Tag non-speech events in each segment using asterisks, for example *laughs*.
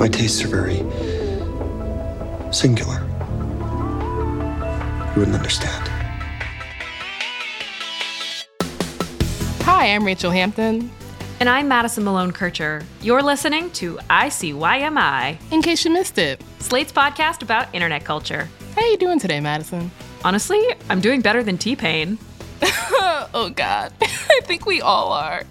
My tastes are very singular. You wouldn't understand. Hi, I'm Rachelle Hampton. And I'm Madison Malone Kircher. You're listening to ICYMI, In case you missed it, Slate's podcast about internet culture. how are you doing today, Madison? Honestly, I'm doing better than T Pain. *laughs* oh God, *laughs* I think we all are.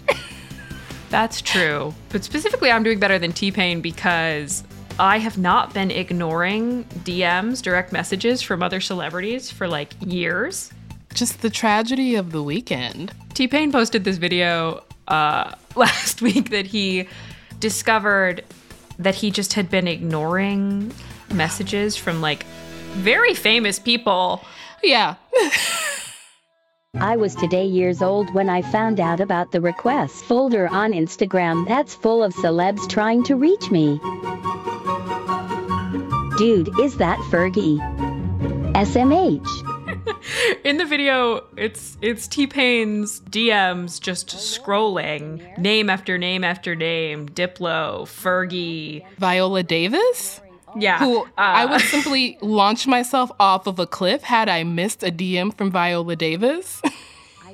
That's true. But specifically, I'm doing better than T Pain because I have not been ignoring DMs, direct messages from other celebrities for like years. Just the tragedy of the weekend. T Pain posted this video uh, *laughs* last week that he discovered that he just had been ignoring messages from like very famous people. Yeah. *laughs* I was today years old when I found out about the request folder on Instagram that's full of celebs trying to reach me. Dude, is that Fergie? SMH. *laughs* In the video, it's it's T Pain's DMs just scrolling name after name after name. Diplo, Fergie, Viola Davis? Yeah. Who uh, I would simply *laughs* launch myself off of a cliff had I missed a DM from Viola Davis.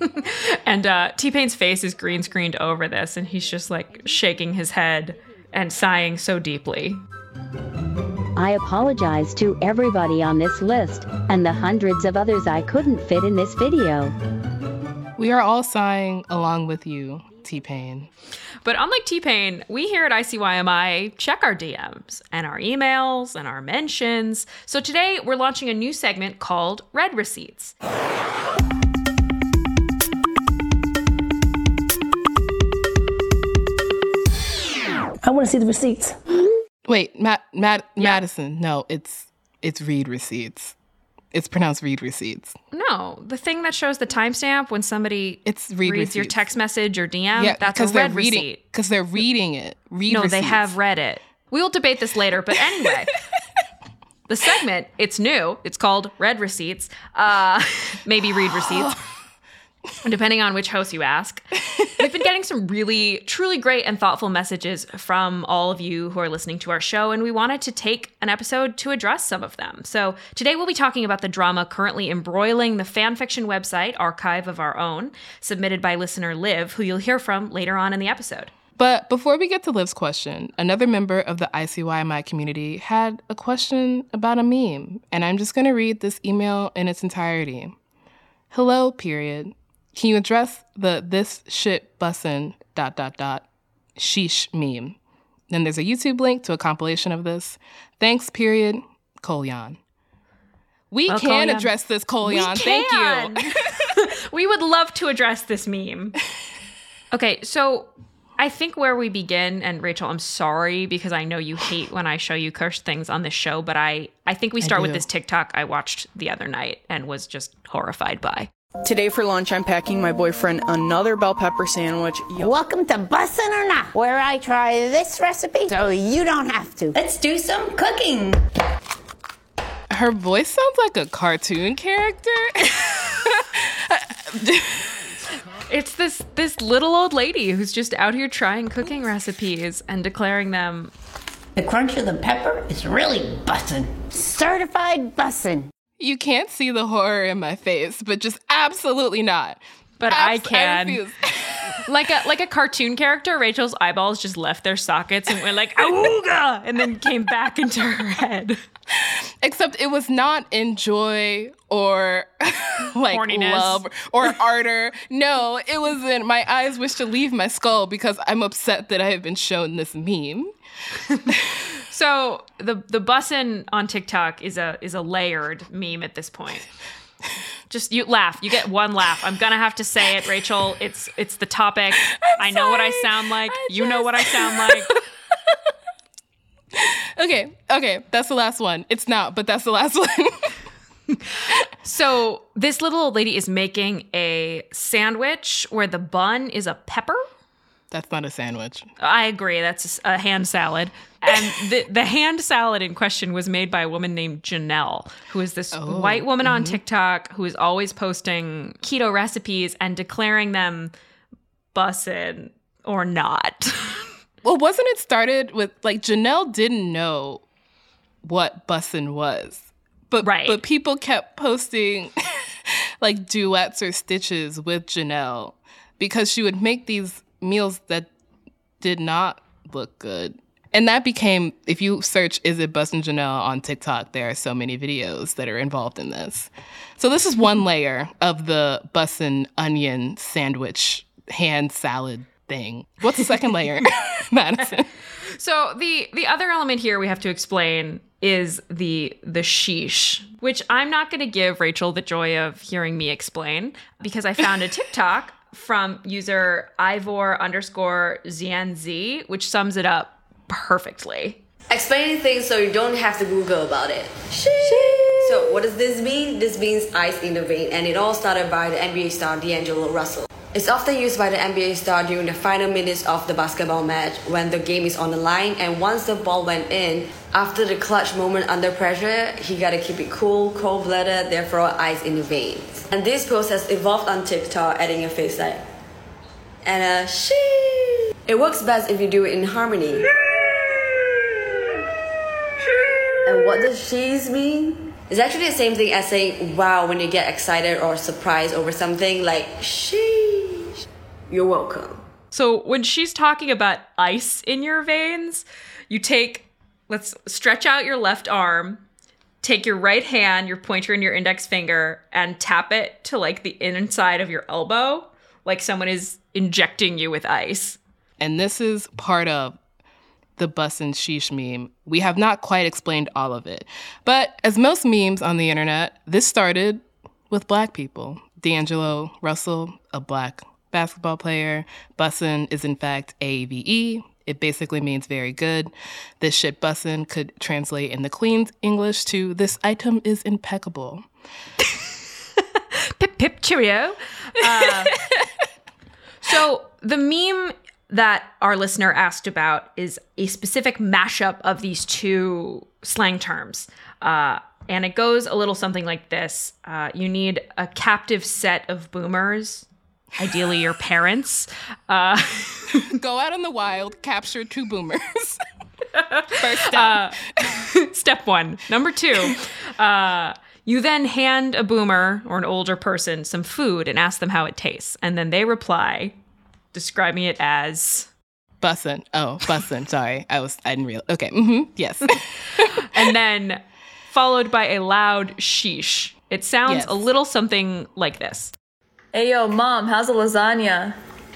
*laughs* and uh, T Pain's face is green screened over this, and he's just like shaking his head and sighing so deeply. I apologize to everybody on this list and the hundreds of others I couldn't fit in this video. we are all sighing along with you, T Pain. But unlike T Pain, we here at ICYMI check our DMs and our emails and our mentions. So today we're launching a new segment called Red Receipts. I want to see the receipts. Wait, Matt, Matt, Madison. No, it's it's read receipts. It's pronounced read receipts. No, the thing that shows the timestamp when somebody It's read reads your text message or DM, yeah, that's a red reading receipt. because they're reading it. Read No, they have read it. We will debate this later, but anyway. *laughs* the segment, it's new. It's called Red Receipts. Uh, *laughs* maybe read receipts. *laughs* Depending on which host you ask. We've been getting some really, truly great and thoughtful messages from all of you who are listening to our show, and we wanted to take an episode to address some of them. So today we'll be talking about the drama currently embroiling the fanfiction website Archive of Our Own, submitted by listener Liv, who you'll hear from later on in the episode. But before we get to Liv's question, another member of the ICYMI community had a question about a meme, and I'm just going to read this email in its entirety. Hello, period. Can you address the this shit bussin' dot dot dot sheesh meme? Then there's a YouTube link to a compilation of this. Thanks, period. Kolyan. We Well, can Kolyan- address this, Kolyan. Thank you. *laughs* *laughs* we would love to address this meme. Okay, so I think where we begin, and Rachelle, I'm sorry because I know you hate when I show you cursed things on this show, but I, I think we start with this TikTok I watched the other night and was just horrified by. Today for lunch, I'm packing my boyfriend another bell pepper sandwich. Yo- Welcome to Bussin' or Not, where I try this recipe so you don't have to. Let's do some cooking. Her voice sounds like a cartoon character. It's this this little old lady who's just out here trying cooking recipes and declaring them. The crunch of the pepper is really bussin'. Certified bussin'. You can't see the horror in my face, but just absolutely not. But I can. *laughs* Like a like a cartoon character, Rachelle's eyeballs just left their sockets and went like *laughs* "Awooga!" and then came back into her head. Except it was not in joy or *laughs* like Horniness. love or ardor. No, it was in my eyes wish to leave my skull because I'm upset that I have been shown this meme. So the the bussin on TikTok is a is a layered meme at this point. Just you laugh. You get one laugh. I'm gonna have to say it, Rachelle. It's it's the topic. i know what I sound like. I you know what I sound like. *laughs* Okay, okay, that's the last one. It's not, but that's the last *laughs* one. So this little old lady is making a sandwich where the bun is a pepper. That's not a sandwich. I agree. That's a hand salad. And *laughs* the, the hand salad in question was made by a woman named Janelle, who is this oh, white woman on mm-hmm. TikTok who is always posting keto recipes and declaring them bussin' or not. *laughs* Well, wasn't it started with like Janelle didn't know what bussin' was, but Right. but people kept posting *laughs* like duets or stitches with Janelle because she would make these meals that did not look good. And that became, if you search "Is it Bussin' Janelle" on TikTok, there are so many videos that are involved in this. So this is one layer of the bussin' onion sandwich hand salad thing. What's the second layer, *laughs* Madison? So the the other element here we have to explain is the the sheesh, which I'm not going to give Rachelle the joy of hearing me explain because I found a *laughs* TikTok from user Ivor underscore ZNZ, which sums it up perfectly. Explaining things so you don't have to Google about it. So what does this mean? This means ice in the vein, and it all started by the NBA star D'Angelo Russell. It's often used by the NBA star during the final minutes of the basketball match when the game is on the line, and once the ball went in, after the clutch moment under pressure, he gotta keep it cool, cold-blooded, therefore ice in the veins. And this process evolved on TikTok, adding a face like and a she. It works best if you do it in harmony. And what does she's mean? It's actually the same thing as saying wow when you get excited or surprised over something like sheesh. You're welcome. So when she's talking about ice in your veins, you take let's stretch out your left arm, take your right hand, your pointer and your index finger and tap it to like the inside of your elbow like someone is injecting you with ice. And this is part of the bus and sheesh meme. We have not quite explained all of it. But as most memes on the internet, this started with black people. D'Angelo Russell, a black basketball player. Bussin is in fact AAVE. It basically means very good. This shit bussin could translate in the Queen's English to this item is impeccable. Pip pip cheerio. Uh, *laughs* so the meme that our listener asked about is a specific mashup of these two slang terms. Uh, and it goes a little something like this uh, You need a captive set of boomers, ideally your parents. Uh, *laughs* Go out in the wild, capture two boomers. *laughs* First step. *laughs* step one. Number two, uh, you then hand a boomer or an older person some food and ask them how it tastes. And then they reply, describing it as. Bussin. Oh, bussin. Sorry. I was I didn't realize. Okay. Mm-hmm. Yes. and then followed by a loud sheesh. It sounds Yes. a little something like this. Hey yo, mom, how's the lasagna?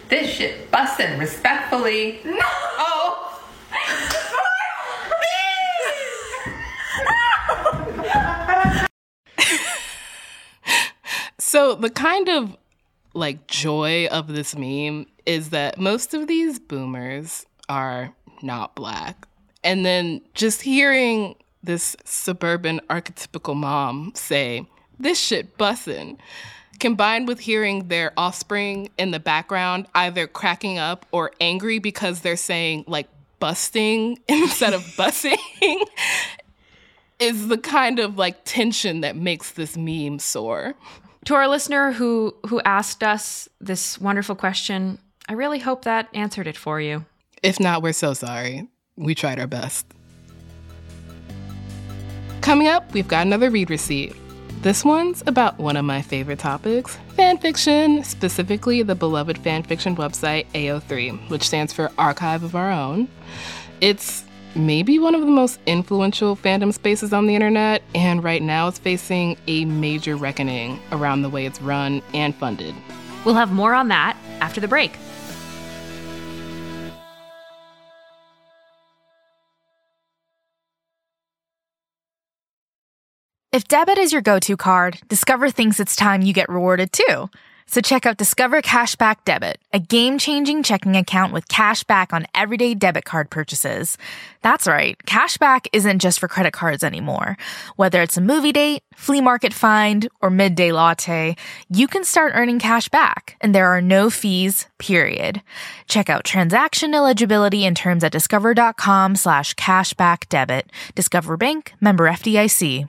This shit bussin' respectfully. No! Oh! *laughs* so the kind of like joy of this meme is that most of these boomers are not black. And then just hearing this suburban archetypical mom say, this shit bussin', combined with hearing their offspring in the background either cracking up or angry because they're saying like busting *laughs* instead of bussing, *laughs* is the kind of like tension that makes this meme soar. To our listener who who asked us this wonderful question, I really hope that answered it for you. If not, we're so sorry. We tried our best. Coming up, we've got another read receipt. This one's about one of my favorite topics fanfiction, specifically the beloved fanfiction website AO3, which stands for Archive of Our Own. It's maybe one of the most influential fandom spaces on the internet, and right now it's facing a major reckoning around the way it's run and funded. We'll have more on that after the break. If debit is your go to card, Discover thinks it's time you get rewarded too. So check out Discover Cashback Debit, a game changing checking account with cash back on everyday debit card purchases. That's right, cashback isn't just for credit cards anymore. Whether it's a movie date, flea market find, or midday latte, you can start earning cash back, and there are no fees, period. Check out transaction eligibility and terms at discover.com slash cashback debit. Discover Bank, member FDIC.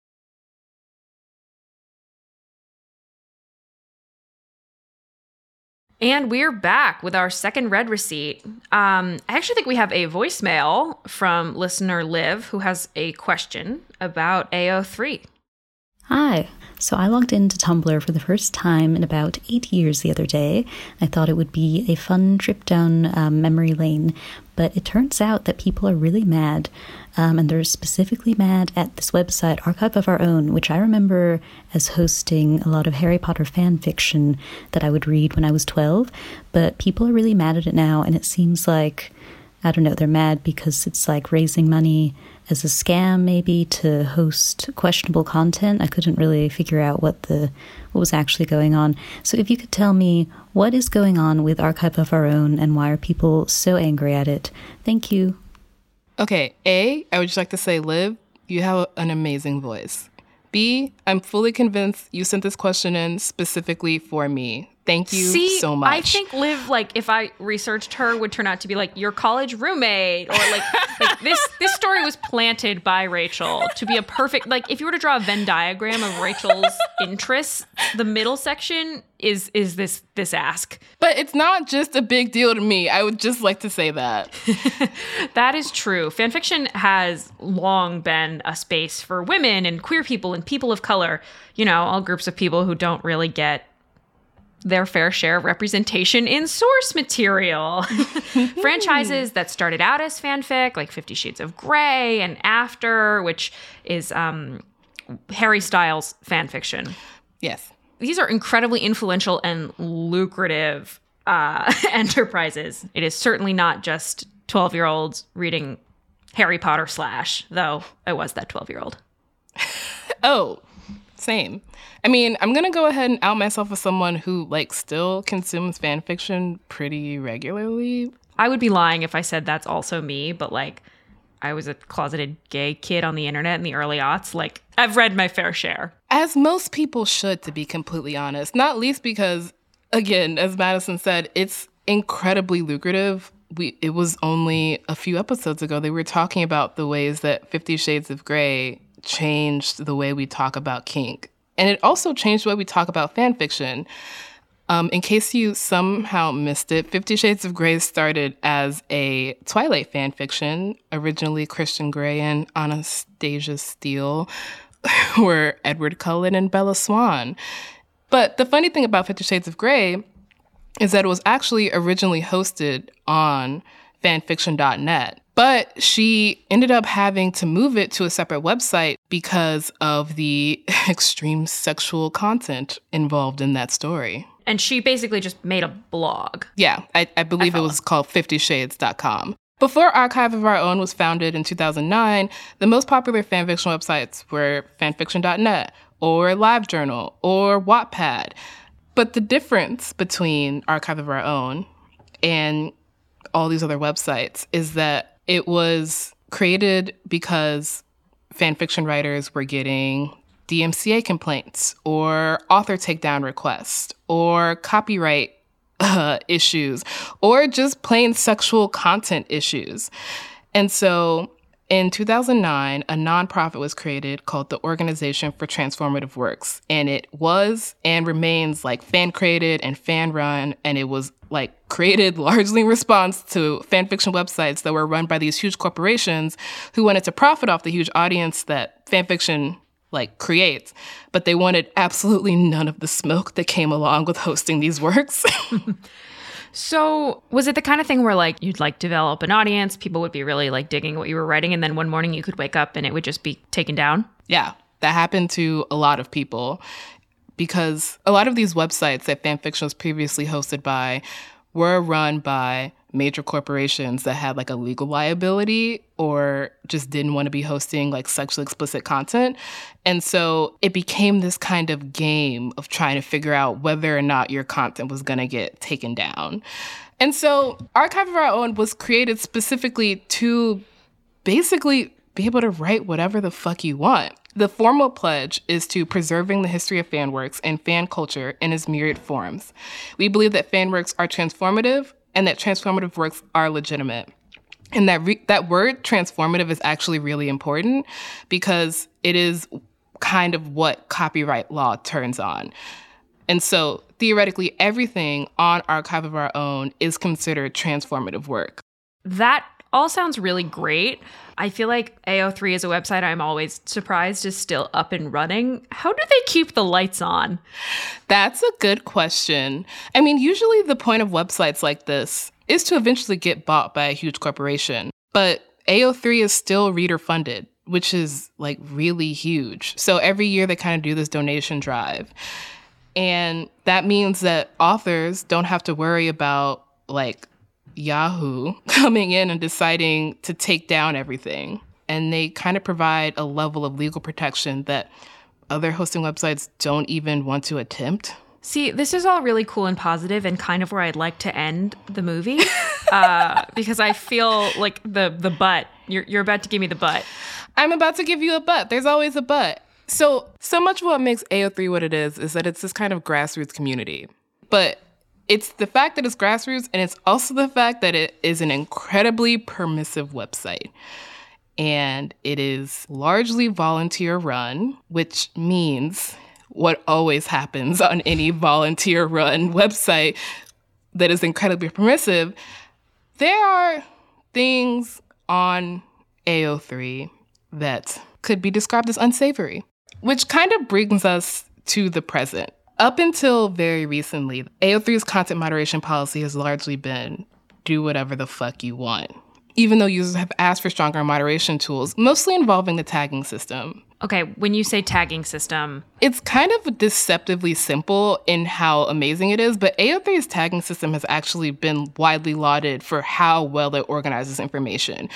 And we're back with our second red receipt. Um, I actually think we have a voicemail from listener Liv who has a question about AO3. Hi. So I logged into Tumblr for the first time in about eight years the other day. I thought it would be a fun trip down um, memory lane, but it turns out that people are really mad. Um, and they're specifically mad at this website, Archive of Our Own, which I remember as hosting a lot of Harry Potter fan fiction that I would read when I was 12. But people are really mad at it now, and it seems like, I don't know, they're mad because it's like raising money as a scam maybe to host questionable content. I couldn't really figure out what the what was actually going on. So if you could tell me what is going on with Archive of Our Own and why are people so angry at it? Thank you. Okay, A, I would just like to say, Liv, you have an amazing voice. B, I'm fully convinced you sent this question in specifically for me. Thank you See, so much. I think Liv, like, if I researched her, would turn out to be like your college roommate, or like, *laughs* like this. This story was planted by Rachelle to be a perfect. Like, if you were to draw a Venn diagram of Rachelle's *laughs* interests, the middle section is is this this ask. But it's not just a big deal to me. I would just like to say that. *laughs* that is true. Fanfiction has long been a space for women and queer people and people of color. You know, all groups of people who don't really get their fair share of representation in source material. *laughs* Franchises that started out as fanfic, like Fifty Shades of Grey and After, which is um, Harry Styles fanfiction. Yes. These are incredibly influential and lucrative uh, *laughs* enterprises. It is certainly not just 12 year olds reading Harry Potter slash, though I was that 12 year old. *laughs* oh, same. I mean, I'm gonna go ahead and out myself as someone who like still consumes fan fiction pretty regularly. I would be lying if I said that's also me, but like I was a closeted gay kid on the internet in the early aughts. Like I've read my fair share. As most people should, to be completely honest. Not least because, again, as Madison said, it's incredibly lucrative. We it was only a few episodes ago they were talking about the ways that Fifty Shades of Grey changed the way we talk about kink. And it also changed the way we talk about fan fiction. Um, in case you somehow missed it, Fifty Shades of Grey started as a Twilight fan fiction. Originally, Christian Grey and Anastasia Steele *laughs* were Edward Cullen and Bella Swan. But the funny thing about Fifty Shades of Grey is that it was actually originally hosted on fanfiction.net. But she ended up having to move it to a separate website because of the *laughs* extreme sexual content involved in that story. And she basically just made a blog. Yeah, I, I believe I it was called 50shades.com. Before Archive of Our Own was founded in 2009, the most popular fanfiction websites were fanfiction.net or LiveJournal or Wattpad. But the difference between Archive of Our Own and all these other websites is that it was created because fanfiction writers were getting DMCA complaints or author takedown requests or copyright uh, *laughs* issues or just plain sexual content issues. And so in 2009, a nonprofit was created called the Organization for Transformative Works. And it was and remains like fan created and fan run. And it was like created *laughs* largely in response to fan fiction websites that were run by these huge corporations who wanted to profit off the huge audience that fan fiction like creates, but they wanted absolutely none of the smoke that came along with hosting these works. *laughs* So, was it the kind of thing where like you'd like develop an audience, people would be really like digging what you were writing and then one morning you could wake up and it would just be taken down? Yeah, that happened to a lot of people because a lot of these websites that fanfiction was previously hosted by were run by major corporations that had like a legal liability or just didn't want to be hosting like sexually explicit content. And so it became this kind of game of trying to figure out whether or not your content was going to get taken down. And so Archive of Our Own was created specifically to basically be able to write whatever the fuck you want. The formal pledge is to preserving the history of fanworks and fan culture in its myriad forms. We believe that fanworks are transformative, and that transformative works are legitimate. And that re- that word transformative is actually really important because it is kind of what copyright law turns on. And so theoretically everything on Archive of Our Own is considered transformative work. That all sounds really great. I feel like AO3 is a website I'm always surprised is still up and running. How do they keep the lights on? That's a good question. I mean, usually the point of websites like this is to eventually get bought by a huge corporation. But AO3 is still reader funded, which is like really huge. So every year they kind of do this donation drive. And that means that authors don't have to worry about like Yahoo *laughs* coming in and deciding to take down everything. And they kind of provide a level of legal protection that other hosting websites don't even want to attempt. See, this is all really cool and positive, and kind of where I'd like to end the movie, *laughs* uh, because I feel like the the butt. You're you're about to give me the butt. I'm about to give you a butt. There's always a butt. So so much of what makes AO3 what it is is that it's this kind of grassroots community, but it's the fact that it's grassroots, and it's also the fact that it is an incredibly permissive website. And it is largely volunteer run, which means what always happens on any volunteer run *laughs* website that is incredibly permissive, there are things on AO3 that could be described as unsavory, which kind of brings us to the present. Up until very recently, AO3's content moderation policy has largely been do whatever the fuck you want, even though users have asked for stronger moderation tools, mostly involving the tagging system. Okay, when you say tagging system, it's kind of deceptively simple in how amazing it is, but AO3's tagging system has actually been widely lauded for how well it organizes information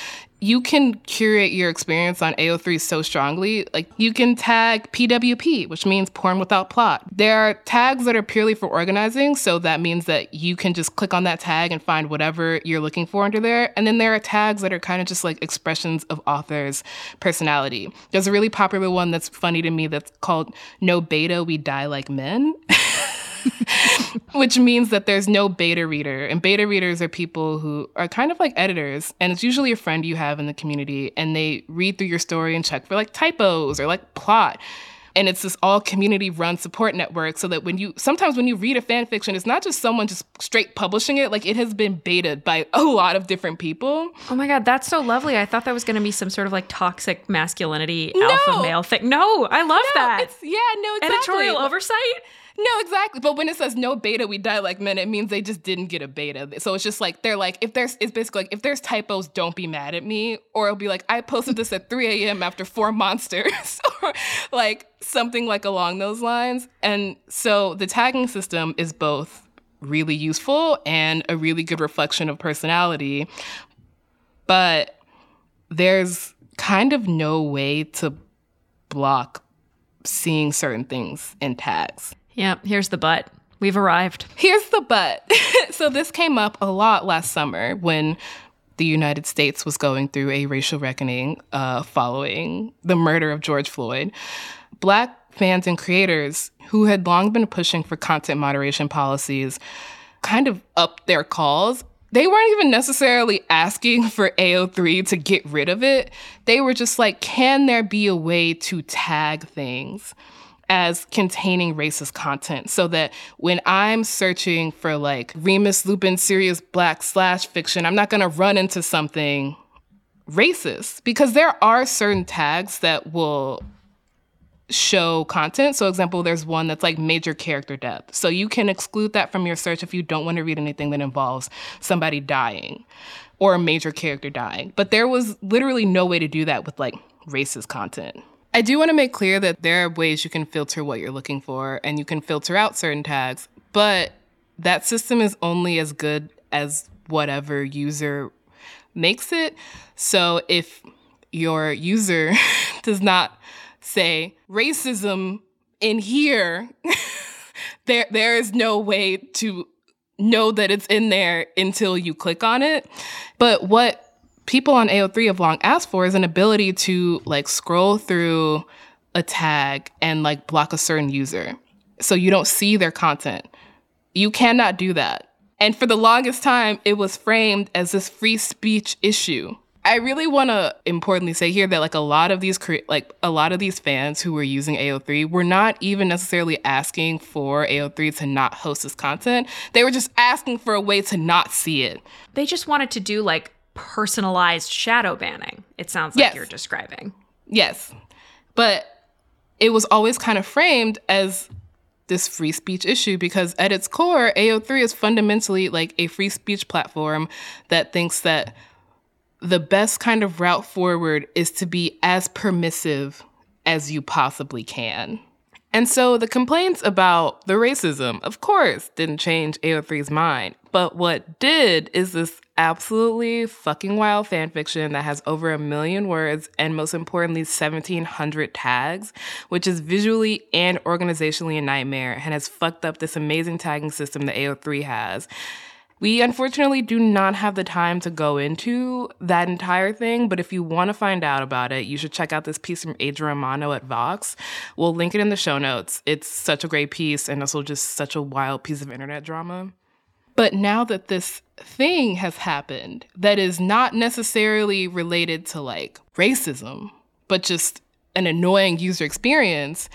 you can curate your experience on AO3 so strongly. Like you can tag PWP, which means porn without plot. There are tags that are purely for organizing, so that means that you can just click on that tag and find whatever you're looking for under there. And then there are tags that are kind of just like expressions of authors' personality. There's a really popular one that's funny to me that's called No Beta, We Die Like Men. *laughs* *laughs* which means that there's no beta reader. And beta readers are people who are kind of like editors, and it's usually a friend you have in the community, and they read through your story and check for like typos or like plot. And it's this all community run support network so that when you sometimes when you read a fan fiction, it's not just someone just straight publishing it, like it has been betaed by a lot of different people. Oh my God, that's so lovely. I thought that was going to be some sort of like toxic masculinity no. alpha male thing. No, I love no, that. It's, yeah, no, exactly. Editorial oversight? No, exactly. But when it says no beta, we die like men, it means they just didn't get a beta. So it's just like they're like, if there's it's basically like if there's typos, don't be mad at me. Or it'll be like, I posted this at 3 a.m. after four monsters, *laughs* or like something like along those lines. And so the tagging system is both really useful and a really good reflection of personality. But there's kind of no way to block seeing certain things in tags. Yeah, here's the but. We've arrived. Here's the but. *laughs* so this came up a lot last summer when the United States was going through a racial reckoning uh, following the murder of George Floyd. Black fans and creators who had long been pushing for content moderation policies kind of upped their calls. They weren't even necessarily asking *laughs* for AO3 to get rid of it. They were just like, can there be a way to tag things? As containing racist content so that when I'm searching for like Remus Lupin Sirius Black slash fiction, I'm not gonna run into something racist because there are certain tags that will show content. So, example, there's one that's like major character death. So you can exclude that from your search if you don't want to read anything that involves somebody dying or a major character dying. But there was literally no way to do that with like racist content. I do want to make clear that there are ways you can filter what you're looking for and you can filter out certain tags, but that system is only as good as whatever user makes it. So if your user *laughs* does not say racism in here, *laughs* there there is no way to know that it's in there until you click on it. But what people on AO3 have long asked for is an ability to like scroll through a tag and like block a certain user so you don't see their content. You cannot do that. And for the longest time, it was framed as this free speech issue. I really want to importantly say here that like a lot of these cre- like a lot of these fans who were using AO3 were not even necessarily asking for AO3 to not host this content. They were just asking for a way to not see it. They just wanted to do like personalized shadow banning. It sounds like yes. you're describing. Yes. But it was always kind of framed as this free speech issue because at its core, AO3 is fundamentally like a free speech platform that thinks that the best kind of route forward is to be as permissive as you possibly can. And so the complaints about the racism, of course, didn't change AO3's mind. But what did is this absolutely fucking wild fan fiction that has over a million words and most importantly 1700 tags which is visually and organizationally a nightmare and has fucked up this amazing tagging system that AO3 has we unfortunately do not have the time to go into that entire thing, but if you want to find out about it, you should check out this piece from Aja Romano at Vox. We'll link it in the show notes. It's such a great piece and also just such a wild piece of internet drama. But now that this thing has happened that is not necessarily related to like racism, but just an annoying user experience,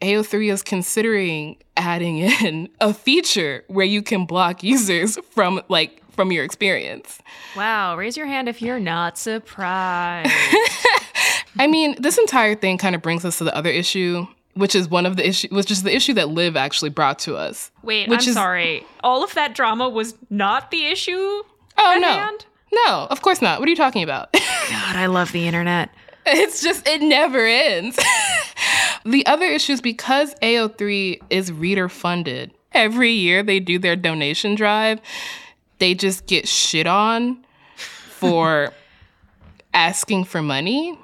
AO3 is considering adding *laughs* in a feature where you can block *laughs* users from like from your experience. Wow, raise your hand if you're not surprised. *laughs* I mean, this entire thing kind of brings us to the other issue, which is one of the issue which is the issue that Liv actually brought to us. Wait, which I'm is, sorry. All of that drama was not the issue? Oh no. Hand? No, of course not. What are you talking about? *laughs* God, I love the internet. It's just it never ends. *laughs* the other issue is because AO3 is reader funded. Every year they do their donation drive, they just get shit on for *laughs* asking for money.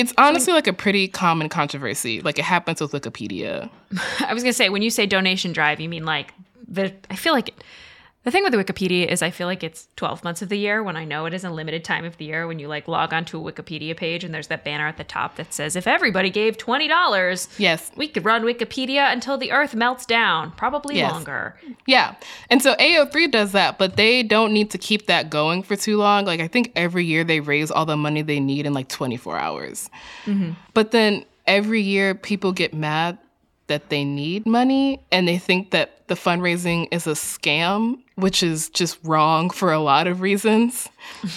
It's honestly like a pretty common controversy. Like it happens with Wikipedia. *laughs* I was gonna say when you say donation drive, you mean like the I feel like the thing with Wikipedia is I feel like it's 12 months of the year when I know it is a limited time of the year when you like log onto a Wikipedia page and there's that banner at the top that says if everybody gave $20, yes, we could run Wikipedia until the earth melts down, probably yes. longer. Yeah. And so AO3 does that, but they don't need to keep that going for too long. Like I think every year they raise all the money they need in like 24 hours. Mm-hmm. But then every year people get mad that they need money and they think that the fundraising is a scam, which is just wrong for a lot of reasons.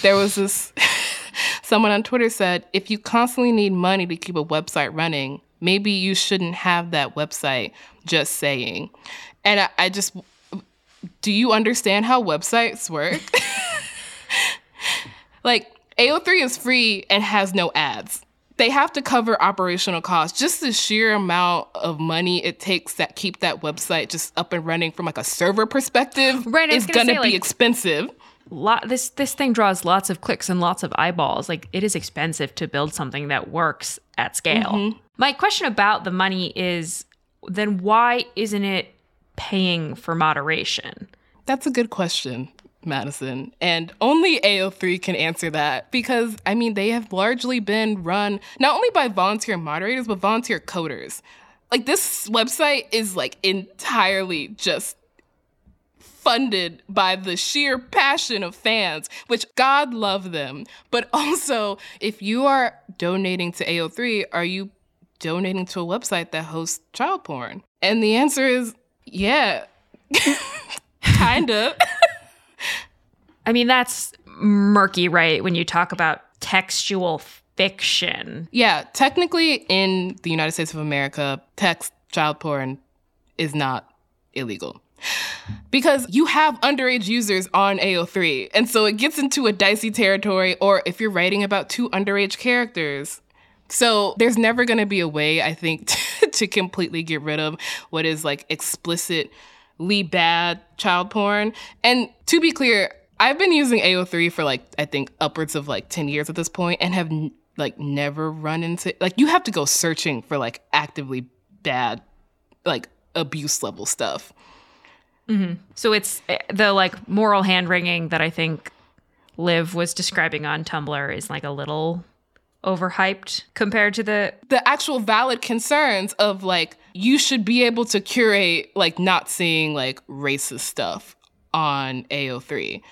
There was this *laughs* someone on Twitter said, if you constantly need money to keep a website running, maybe you shouldn't have that website just saying. And I, I just, do you understand how websites work? *laughs* like, AO3 is free and has no ads they have to cover operational costs. Just the sheer amount of money it takes that keep that website just up and running from like a server perspective right, is going to be like, expensive. Lot, this this thing draws lots of clicks and lots of eyeballs. Like it is expensive to build something that works at scale. Mm-hmm. My question about the money is then why isn't it paying for moderation? That's a good question. Madison. And only AO3 can answer that because, I mean, they have largely been run not only by volunteer moderators, but volunteer coders. Like, this website is like entirely just funded by the sheer passion of fans, which God love them. But *laughs* also, if you are donating to AO3, are you donating to a website that hosts child porn? And the answer is yeah. *laughs* Kinda. *laughs* I mean, that's murky, right? When you talk about textual fiction. Yeah, technically in the United States of America, text child porn is not illegal. Because you have underage users on AO3. And so it gets into a dicey territory, or if you're writing about two underage characters. So there's never going to be a way, I think, *laughs* to completely get rid of what is like explicitly bad child porn. And to be clear, I've been using AO3 for like, I think upwards of like 10 years at this point and have n- like never run into, like, you have to go searching for like actively bad, like abuse level stuff. Mm-hmm. So it's eh, the like moral hand wringing that I think Liv was describing on Tumblr is like a little overhyped compared to the the actual valid concerns of like you should be able to curate like not seeing like racist stuff on AO3.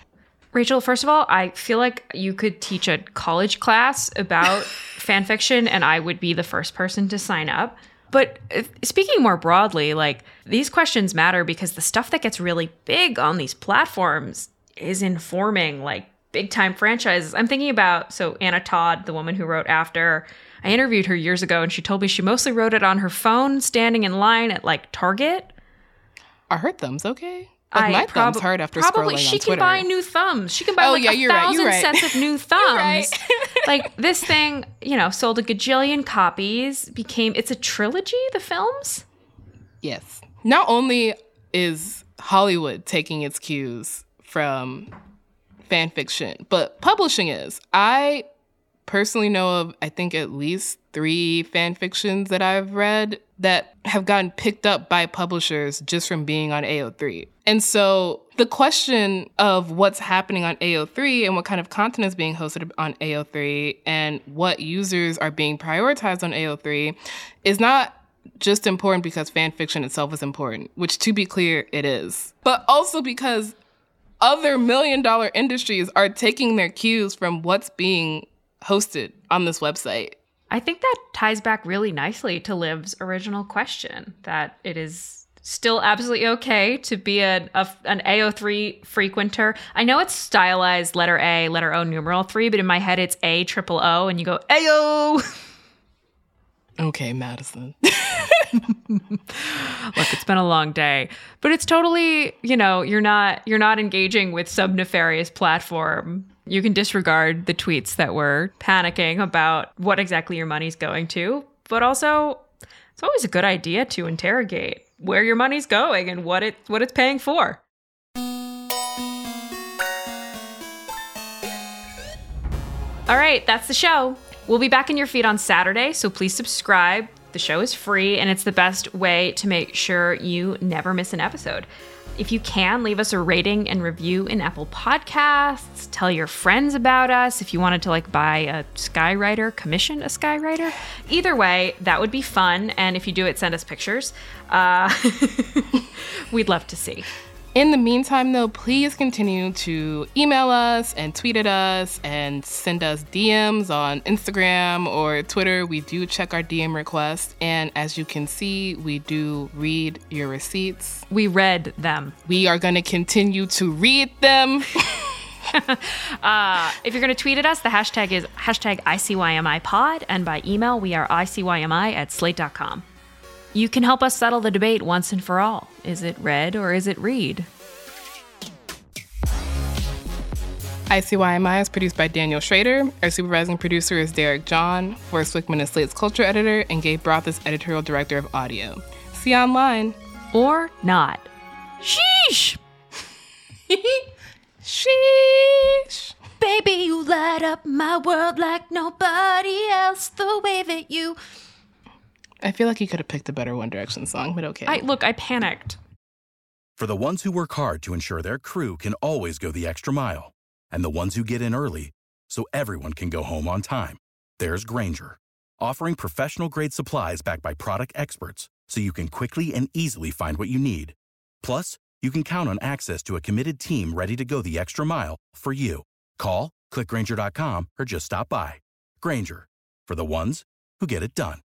Rachelle, first of all, I feel like you could teach a college class about *laughs* fan fiction and I would be the first person to sign up. But speaking more broadly, like these questions matter because the stuff that gets really big on these platforms is informing like big time franchises. I'm thinking about so Anna Todd, the woman who wrote After. I interviewed her years ago and she told me she mostly wrote it on her phone standing in line at like Target. Are her thumbs okay? Like my thumb's hard after probably scrolling she on can Twitter. buy new thumbs. She can buy Oh, like yeah, a right, thousand right. sets of new *laughs* thumbs. like this thing, you know, sold a gajillion copies. Became it's a trilogy. The films. Yes. Not only is Hollywood taking its cues from fan fiction, but publishing is. I personally know of, I think, at least three fan fictions that I've read that have gotten picked up by publishers just from being on AO3. And so the question of what's happening on AO3 and what kind of content is being hosted on AO3 and what users are being prioritized on AO3 is not just important because fan fiction itself is important, which to be clear, it is, but also because other million dollar industries are taking their cues from what's being hosted on this website. I think that ties back really nicely to Liv's original question that it is still absolutely okay to be a, a- an AO3 frequenter. I know it's stylized letter A, letter O, numeral three, but in my head it's A triple O, and you go AO. *laughs* Okay, Madison. *laughs* Look, it's been a long day, but it's totally, you know, you're not you're not engaging with some nefarious platform. You can disregard the tweets that were panicking about what exactly your money's going to, but also it's always a good idea to interrogate where your money's going and what it what it's paying for. All right, that's the show. We'll be back in your feed on Saturday, so please subscribe. The show is free, and it's the best way to make sure you never miss an episode. If you can, leave us a rating and review in Apple Podcasts. Tell your friends about us. If you wanted to like buy a skywriter, commission a skywriter. Either way, that would be fun. And if you do it, send us pictures. Uh, *laughs* we'd love to see. In the meantime, though, please continue to email us and tweet at us and send us DMs on Instagram or Twitter. We do check our DM requests. And as you can see, we do read your receipts. We read them. We are going to continue to read them. *laughs* Uh, if you're going to tweet at us, the hashtag is hashtag ICYMIPod, and by email, we are ICYMI at slate.com. You can help us settle the debate once and for all. Is it red or is it read? ICYMI is produced by Daniel Schroeder. Our supervising producer is Derek John. Forrest Wickman is Slate's culture editor, and Gabriel Roth is editorial director of audio. See you online. Or not. Sheesh! *laughs* Sheesh! Baby, you light up my world like nobody else. The way that you. I feel like you could have picked a better One Direction song, but okay. I look, I panicked. For the ones who work hard to ensure their crew can always go the extra mile, and the ones who get in early so everyone can go home on time, there's Grainger, offering professional grade supplies backed by product experts so you can quickly and easily find what you need. Plus, you can count on access to a committed team ready to go the extra mile for you. Call, clickgrainger.com, or just stop by. Grainger, for the ones who get it done.